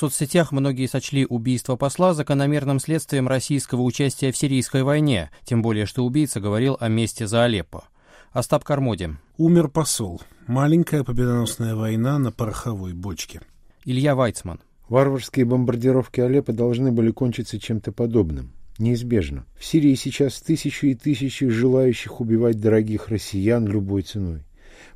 соцсетях многие сочли убийство посла закономерным следствием российского участия в сирийской войне, тем более что убийца говорил о месте за Алеппо. Остап Кармоди. Умер посол. Маленькая победоносная война на пороховой бочке. Илья Вайцман. Варварские бомбардировки Алеппо должны были кончиться чем-то подобным. Неизбежно. В Сирии сейчас тысячи и тысячи желающих убивать дорогих россиян любой ценой.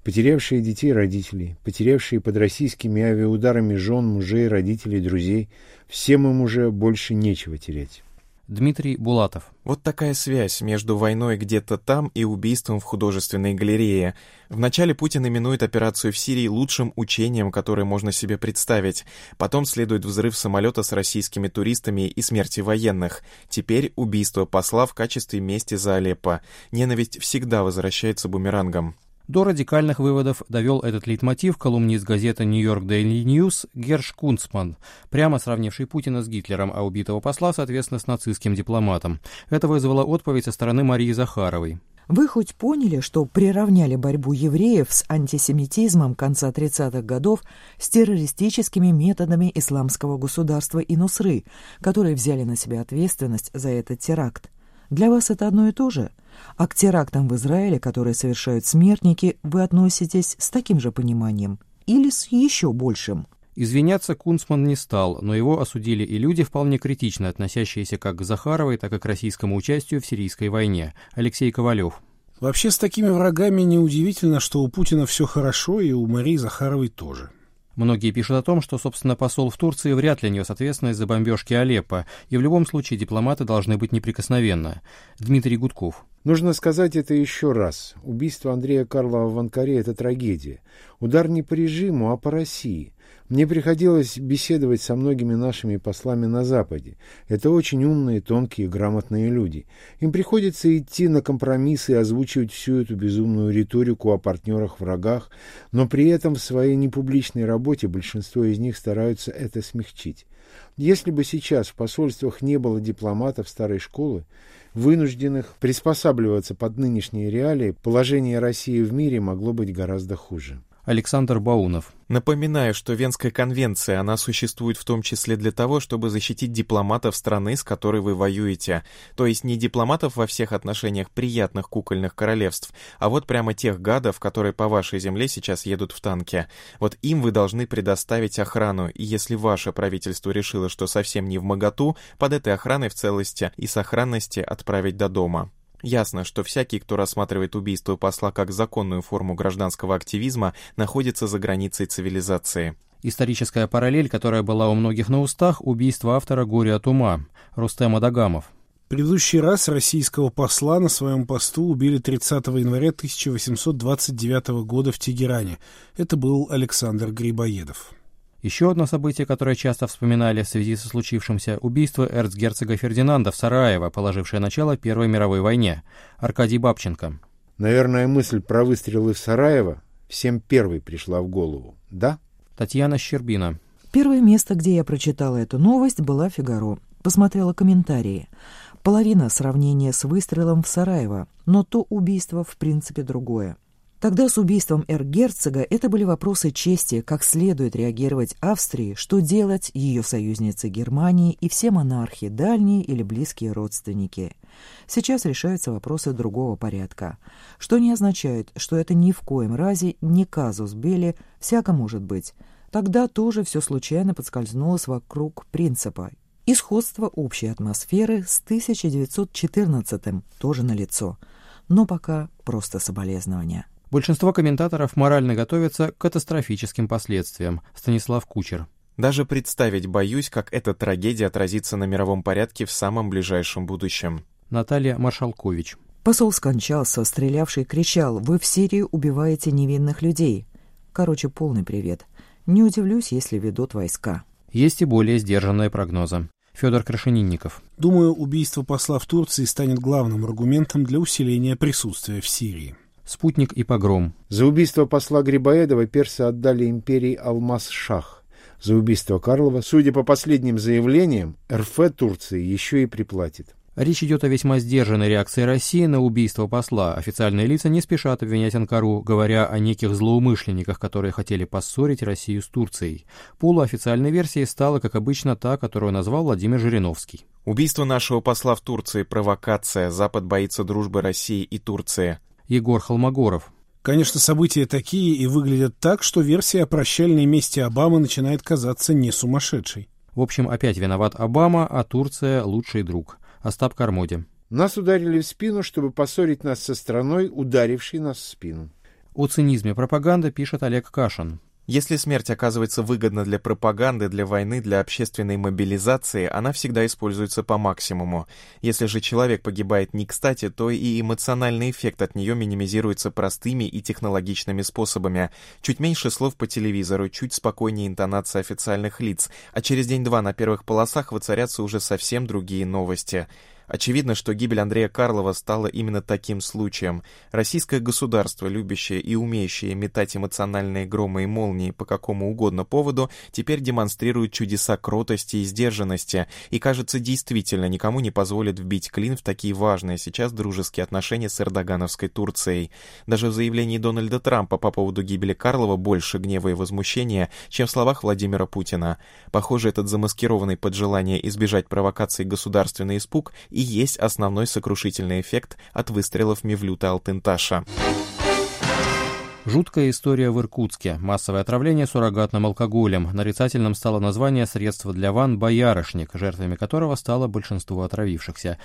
Потерявшие детей родителей, потерявшие под российскими авиаударами жен, мужей, родителей, друзей, всем им уже больше нечего терять. Дмитрий Булатов. Вот такая связь между войной где-то там и убийством в художественной галерее. Вначале Путин именует операцию в Сирии лучшим учением, которое можно себе представить. Потом следует взрыв самолета с российскими туристами и смерти военных. Теперь убийство посла в качестве мести за Алеппо. Ненависть всегда возвращается бумерангом. До радикальных выводов довел этот лейтмотив колумнист газеты «Нью-Йорк Daily News» Герш Кунцман, прямо сравнивший Путина с Гитлером, а убитого посла, соответственно, с нацистским дипломатом. Это вызвало отповедь со стороны Марии Захаровой. Вы хоть поняли, что приравняли борьбу евреев с антисемитизмом конца 30-х годов с террористическими методами исламского государства и Нусры, которые взяли на себя ответственность за этот теракт? Для вас это одно и то же – а к терактам в Израиле, которые совершают смертники, вы относитесь с таким же пониманием или с еще большим? Извиняться Кунцман не стал, но его осудили и люди, вполне критично относящиеся как к Захаровой, так и к российскому участию в сирийской войне. Алексей Ковалев. Вообще с такими врагами неудивительно, что у Путина все хорошо, и у Марии Захаровой тоже. Многие пишут о том, что, собственно, посол в Турции вряд ли нес ответственность за бомбежки Алеппо, и в любом случае дипломаты должны быть неприкосновенны. Дмитрий Гудков. Нужно сказать это еще раз. Убийство Андрея Карлова в Анкаре – это трагедия. Удар не по режиму, а по России. Мне приходилось беседовать со многими нашими послами на Западе. Это очень умные, тонкие, грамотные люди. Им приходится идти на компромиссы и озвучивать всю эту безумную риторику о партнерах-врагах, но при этом в своей непубличной работе большинство из них стараются это смягчить. Если бы сейчас в посольствах не было дипломатов старой школы, вынужденных приспосабливаться под нынешние реалии, положение России в мире могло быть гораздо хуже. Александр Баунов. Напоминаю, что Венская конвенция, она существует в том числе для того, чтобы защитить дипломатов страны, с которой вы воюете. То есть не дипломатов во всех отношениях приятных кукольных королевств, а вот прямо тех гадов, которые по вашей земле сейчас едут в танке. Вот им вы должны предоставить охрану, и если ваше правительство решило, что совсем не в моготу, под этой охраной в целости и сохранности отправить до дома. Ясно, что всякий, кто рассматривает убийство посла как законную форму гражданского активизма, находится за границей цивилизации. Историческая параллель, которая была у многих на устах, убийство автора «Горе от ума» Рустема Дагамов. Предыдущий раз российского посла на своем посту убили 30 января 1829 года в Тегеране. Это был Александр Грибоедов. Еще одно событие, которое часто вспоминали в связи со случившимся, убийство эрцгерцога Фердинанда в Сараево, положившее начало Первой мировой войне. Аркадий Бабченко. Наверное, мысль про выстрелы в Сараево всем первой пришла в голову, да? Татьяна Щербина. Первое место, где я прочитала эту новость, была «Фигаро». Посмотрела комментарии. Половина сравнения с выстрелом в Сараево, но то убийство в принципе другое. Тогда с убийством эрцгерцога это были вопросы чести, как следует реагировать Австрии, что делать ее союзнице Германии и все монархи, дальние или близкие родственники. Сейчас решаются вопросы другого порядка, что не означает, что это ни в коем разе не казус Белли, всяко может быть. Тогда тоже все случайно подскользнулось вокруг принципа. И сходство общей атмосферы с 1914 тоже налицо, но пока просто соболезнования. Большинство комментаторов морально готовятся к катастрофическим последствиям. Станислав Кучер. Даже представить боюсь, как эта трагедия отразится на мировом порядке в самом ближайшем будущем. Наталья Маршалкович. Посол скончался, стрелявший кричал «Вы в Сирии убиваете невинных людей». Короче, полный привет. Не удивлюсь, если ведут войска. Есть и более сдержанные прогнозы. Федор Крашенинников. Думаю, убийство посла в Турции станет главным аргументом для усиления присутствия в Сирии. Спутник и погром. За убийство посла Грибоедова персы отдали империи Алмаз-Шах. За убийство Карлова, судя по последним заявлениям, РФ Турции еще и приплатит. Речь идет о весьма сдержанной реакции России на убийство посла. Официальные лица не спешат обвинять Анкару, говоря о неких злоумышленниках, которые хотели поссорить Россию с Турцией. Полуофициальной версией стала, как обычно, та, которую назвал Владимир Жириновский. Убийство нашего посла в Турции – провокация. Запад боится дружбы России и Турции. Егор Холмогоров. Конечно, события такие и выглядят так, что версия о прощальной мести Обамы начинает казаться не сумасшедшей. В общем, опять виноват Обама, а Турция – лучший друг. Остап Кармоди. Нас ударили в спину, чтобы поссорить нас со страной, ударившей нас в спину. О цинизме пропаганды пишет Олег Кашин. Если смерть оказывается выгодна для пропаганды, для войны, для общественной мобилизации, она всегда используется по максимуму. Если же человек погибает не кстати, то и эмоциональный эффект от нее минимизируется простыми и технологичными способами. Чуть меньше слов по телевизору, чуть спокойнее интонация официальных лиц, а через день-два на первых полосах воцарятся уже совсем другие новости. Очевидно, что гибель Андрея Карлова стала именно таким случаем. Российское государство, любящее и умеющее метать эмоциональные громы и молнии по какому угодно поводу, теперь демонстрирует чудеса кротости и сдержанности, и, кажется, действительно никому не позволит вбить клин в такие важные сейчас дружеские отношения с эрдогановской Турцией. Даже в заявлении Дональда Трампа по поводу гибели Карлова больше гнева и возмущения, чем в словах Владимира Путина. Похоже, этот замаскированный под желание избежать провокаций государственный испуг и есть основной сокрушительный эффект от выстрелов Мевлюта Алтенташа. Жуткая история в Иркутске. Массовое отравление суррогатным алкоголем. Нарицательным стало название средства для ванн «Боярышник», жертвами которого стало большинство отравившихся.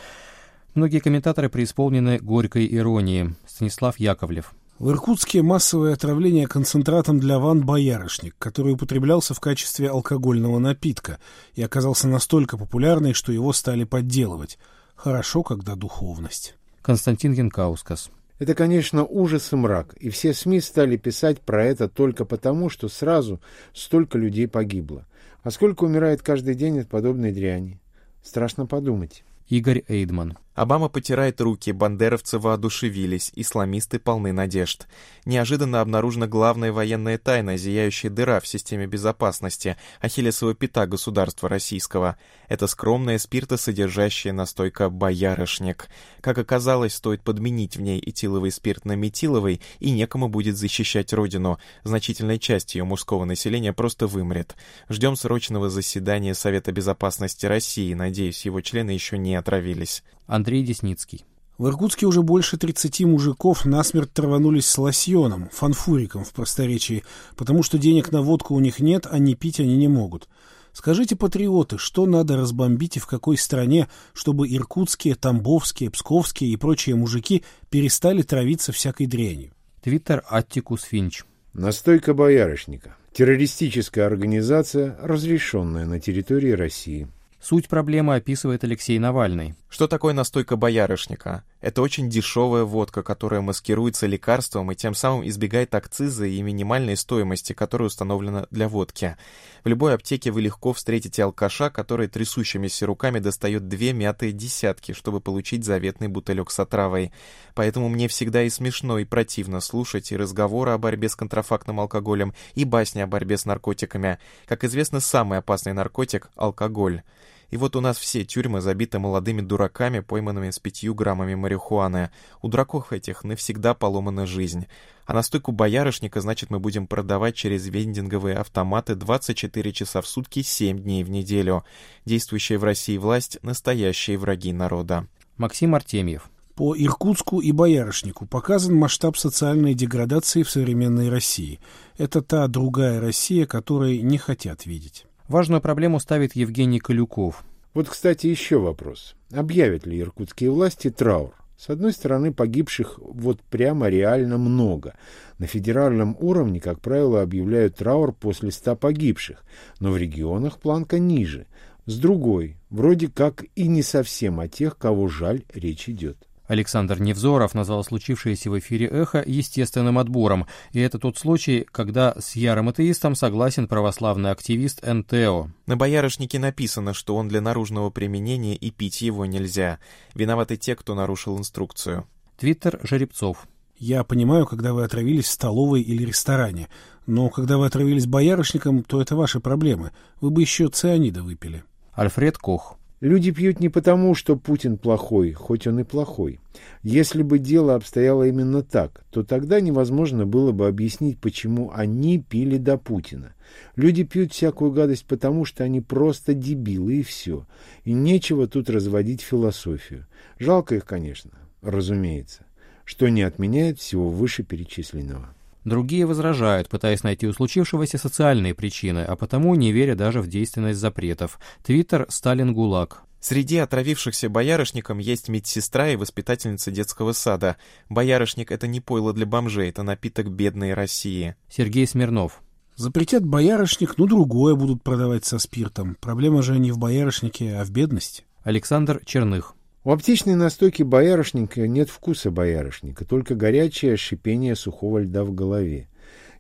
Многие комментаторы преисполнены горькой иронии. Станислав Яковлев. В Иркутске массовое отравление концентратом для ванн «Боярышник», который употреблялся в качестве алкогольного напитка и оказался настолько популярный, что его стали подделывать. Хорошо, когда духовность. Константин Янкаускас. Это, конечно, ужас и мрак, и все СМИ стали писать про это только потому, что сразу столько людей погибло. А сколько умирает каждый день от подобной дряни? Страшно подумать. Игорь Эйдман. Обама потирает руки, бандеровцы воодушевились, исламисты полны надежд. Неожиданно обнаружена главная военная тайна, зияющая дыра в системе безопасности, ахиллесова пята государства российского. Это скромная спиртосодержащая настойка «Боярышник». Как оказалось, стоит подменить в ней этиловый спирт на метиловый, и некому будет защищать родину. Значительная часть ее мужского населения просто вымрет. Ждем срочного заседания Совета безопасности России, надеюсь, его члены еще не отравились. Андрей Десницкий. В Иркутске уже больше 30 мужиков насмерть траванулись с лосьоном, фанфуриком в просторечии, потому что денег на водку у них нет, а не пить они не могут. Скажите, патриоты, что надо разбомбить и в какой стране, чтобы иркутские, тамбовские, псковские и прочие мужики перестали травиться всякой дрянью? Твиттер Аттикус Финч. Настойка боярышника. Террористическая организация, разрешенная на территории России. Суть проблемы описывает Алексей Навальный. Что такое настойка боярышника? Это очень дешевая водка, которая маскируется лекарством и тем самым избегает акциза и минимальной стоимости, которая установлена для водки. В любой аптеке вы легко встретите алкаша, который трясущимися руками достает две мятые десятки, чтобы получить заветный бутылек с отравой. Поэтому мне всегда и смешно, и противно слушать и разговоры о борьбе с контрафактным алкоголем, и басни о борьбе с наркотиками. Как известно, самый опасный наркотик — алкоголь. И вот у нас все тюрьмы забиты молодыми дураками, пойманными с пятью граммами марихуаны. У дураков этих навсегда поломана жизнь. А настойку боярышника, значит, мы будем продавать через вендинговые автоматы 24 часа в сутки, 7 дней в неделю. Действующая в России власть — настоящие враги народа. Максим Артемьев. По Иркутску и Боярышнику показан масштаб социальной деградации в современной России. Это та другая Россия, которой не хотят видеть. Важную проблему ставит Евгений Калюков. Вот, кстати, еще вопрос. Объявят ли иркутские власти траур? С одной стороны, погибших вот прямо реально много. На федеральном уровне, как правило, объявляют траур после ста погибших, но в регионах планка ниже. С другой, вроде как и не совсем о тех, кого жаль речь идет. Александр Невзоров назвал случившееся в эфире «Эхо» естественным отбором, и это тот случай, когда с ярым атеистом согласен православный активист НТО. На боярышнике написано, что он для наружного применения и пить его нельзя. Виноваты те, кто нарушил инструкцию. Твиттер Жеребцов. Я понимаю, когда вы отравились в столовой или ресторане, но когда вы отравились боярышником, то это ваши проблемы. Вы бы еще цианида выпили. Альфред Кох. Люди пьют не потому, что Путин плохой, хоть он и плохой. Если бы дело обстояло именно так, то тогда невозможно было бы объяснить, почему они пили до Путина. Люди пьют всякую гадость потому, что они просто дебилы и все. И нечего тут разводить философию. Жалко их, конечно, разумеется, что не отменяет всего вышеперечисленного. Другие возражают, пытаясь найти у случившегося социальные причины, а потому не веря даже в действенность запретов. Твиттер «Сталин ГУЛАГ». Среди отравившихся боярышником есть медсестра и воспитательница детского сада. Боярышник — это не пойло для бомжей, это напиток бедной России. Сергей Смирнов. Запретят боярышник, ну другое будут продавать со спиртом. Проблема же не в боярышнике, а в бедности. Александр Черных. У аптечной настойки боярышника нет вкуса боярышника, только горячее шипение сухого льда в голове.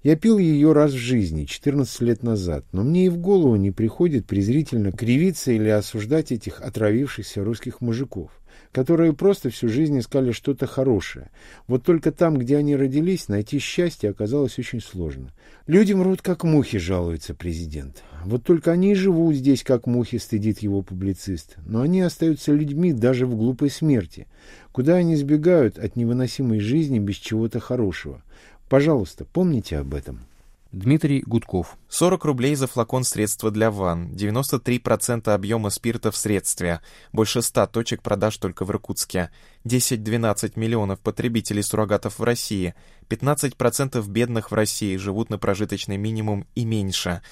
Я пил ее раз в жизни, 14 лет назад, но мне и в голову не приходит презрительно кривиться или осуждать этих отравившихся русских мужиков, которые просто всю жизнь искали что-то хорошее. Вот только там, где они родились, найти счастье оказалось очень сложно. Люди мрут, как мухи, жалуется президент. Вот только они живут здесь, как мухи, стыдит его публицист. Но они остаются людьми даже в глупой смерти. Куда они сбегают от невыносимой жизни без чего-то хорошего? Пожалуйста, помните об этом. Дмитрий Гудков. 40 рублей за флакон средства для ванн, 93% объема спирта в средстве, больше 100 точек продаж только в Иркутске, 10-12 миллионов потребителей суррогатов в России, 15% бедных в России живут на прожиточный минимум и меньше,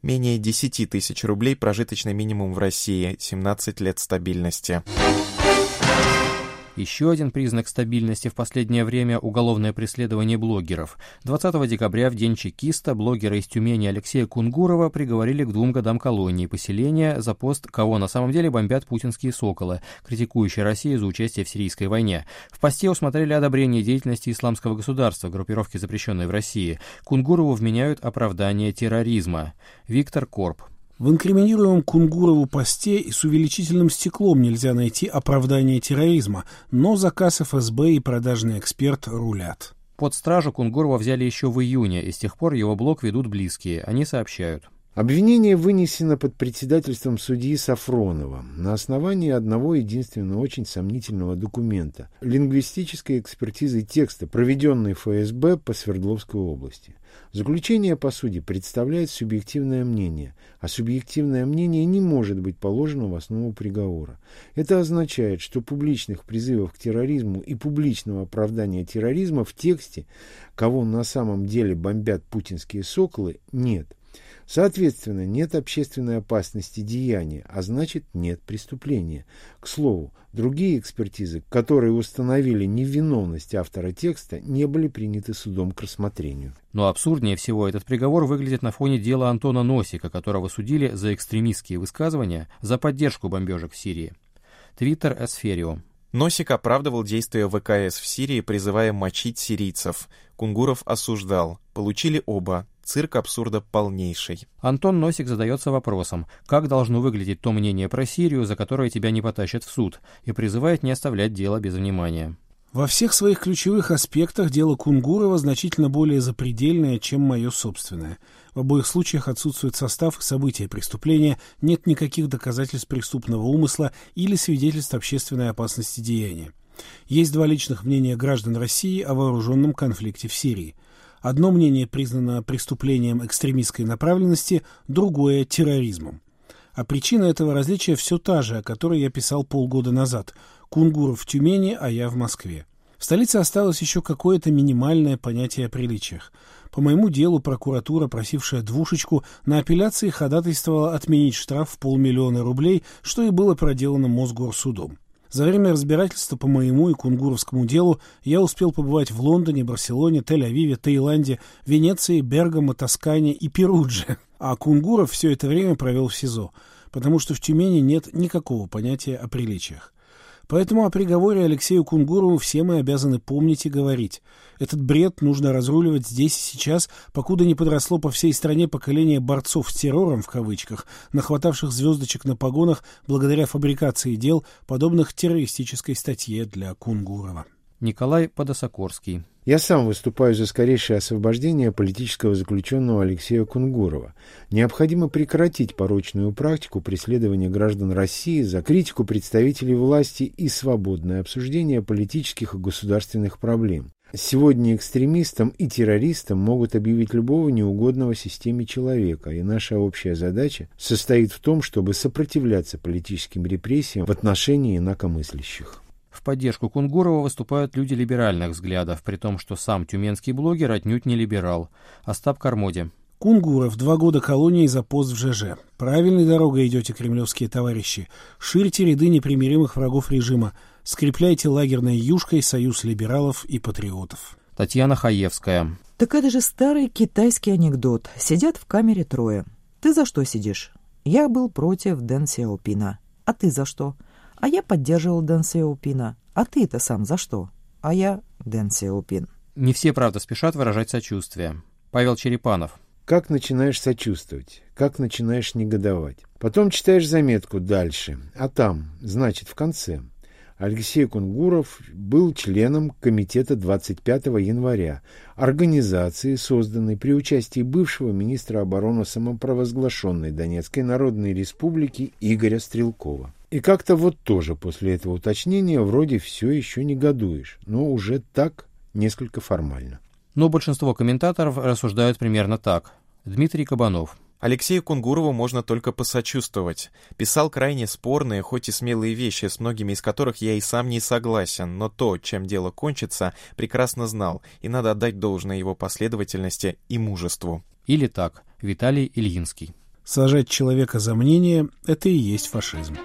менее 10 тысяч рублей прожиточный минимум в России, 17 лет стабильности. Еще один признак стабильности в последнее время – уголовное преследование блогеров. 20 декабря, в день чекиста, блогера из Тюмени Алексея Кунгурова приговорили к двум годам колонии поселения за пост «Кого на самом деле бомбят путинские соколы», критикующие Россию за участие в сирийской войне. В посте усмотрели одобрение деятельности исламского государства, группировки, запрещенной в России. Кунгурову вменяют оправдание терроризма. Виктор Корп. В инкриминируемом Кунгурову посте и с увеличительным стеклом нельзя найти оправдание терроризма, но заказ ФСБ и продажный эксперт рулят. Под стражу Кунгурова взяли еще в июне, и с тех пор его блог ведут близкие. Они сообщают. Обвинение вынесено под председательством судьи Сафронова на основании одного единственного очень сомнительного документа – лингвистической экспертизы текста, проведенной ФСБ по Свердловской области. Заключение по суде представляет субъективное мнение, а субъективное мнение не может быть положено в основу приговора. Это означает, что публичных призывов к терроризму и публичного оправдания терроризма в тексте, кого на самом деле бомбят путинские соколы, нет. Соответственно, нет общественной опасности деяния, а значит нет преступления. К слову, другие экспертизы, которые установили невиновность автора текста, не были приняты судом к рассмотрению. Но абсурднее всего этот приговор выглядит на фоне дела Антона Носика, которого судили за экстремистские высказывания за поддержку бомбежек в Сирии. Твиттер Эсферио. Носик оправдывал действия ВКС в Сирии, призывая мочить сирийцев. Кунгуров осуждал. Получили оба цирк абсурда полнейший. Антон Носик задается вопросом, как должно выглядеть то мнение про Сирию, за которое тебя не потащат в суд, и призывает не оставлять дело без внимания. Во всех своих ключевых аспектах дело Кунгурова значительно более запредельное, чем мое собственное. В обоих случаях отсутствует состав и события преступления, нет никаких доказательств преступного умысла или свидетельств общественной опасности деяния. Есть два личных мнения граждан России о вооруженном конфликте в Сирии – Одно мнение признано преступлением экстремистской направленности, другое – терроризмом. А причина этого различия все та же, о которой я писал полгода назад. Кунгуров в Тюмени, а я в Москве. В столице осталось еще какое-то минимальное понятие о приличиях. По моему делу прокуратура, просившая двушечку, на апелляции ходатайствовала отменить штраф в полмиллиона рублей, что и было проделано Мосгорсудом. За время разбирательства по моему и кунгуровскому делу я успел побывать в Лондоне, Барселоне, Тель-Авиве, Таиланде, Венеции, Бергамо, Тоскане и Перудже. А Кунгуров все это время провел в СИЗО, потому что в Тюмени нет никакого понятия о приличиях. Поэтому о приговоре Алексею Кунгурову все мы обязаны помнить и говорить. Этот бред нужно разруливать здесь и сейчас, покуда не подросло по всей стране поколение борцов с террором, в кавычках, нахватавших звездочек на погонах благодаря фабрикации дел, подобных террористической статье для Кунгурова. Николай Подосокорский. Я сам выступаю за скорейшее освобождение политического заключенного Алексея Кунгурова. Необходимо прекратить порочную практику преследования граждан России за критику представителей власти и свободное обсуждение политических и государственных проблем. Сегодня экстремистам и террористам могут объявить любого неугодного системе человека, и наша общая задача состоит в том, чтобы сопротивляться политическим репрессиям в отношении инакомыслящих. Поддержку Кунгурова выступают люди либеральных взглядов, при том, что сам тюменский блогер отнюдь не либерал. Остап Кармоди. Кунгуров, два года колонии за пост в ЖЖ. Правильной дорогой идете, кремлевские товарищи. Ширьте ряды непримиримых врагов режима. Скрепляйте лагерной юшкой союз либералов и патриотов. Татьяна Хаевская. Так это же старый китайский анекдот. Сидят в камере трое. Ты за что сидишь? Я был против Дэн Сяопина. А ты за что? А я поддерживал Дэн Сяопина. А ты-то сам за что? А я Дэн Сяопин. Не все, правда, спешат выражать сочувствие. Павел Черепанов. Как начинаешь сочувствовать, как начинаешь негодовать. Потом читаешь заметку дальше, а там, значит, в конце. Алексей Кунгуров был членом комитета 25 января, организации, созданной при участии бывшего министра обороны самопровозглашенной Донецкой Народной Республики Игоря Стрелкова. И как-то вот тоже после этого уточнения вроде все еще негодуешь, но уже так несколько формально. Но большинство комментаторов рассуждают примерно так. Дмитрий Кабанов. Алексею Кунгурову можно только посочувствовать. Писал крайне спорные, хоть и смелые вещи, с многими из которых я и сам не согласен, но то, чем дело кончится, прекрасно знал, и надо отдать должное его последовательности и мужеству. Или так, Виталий Ильинский. Сажать человека за мнение – это и есть фашизм.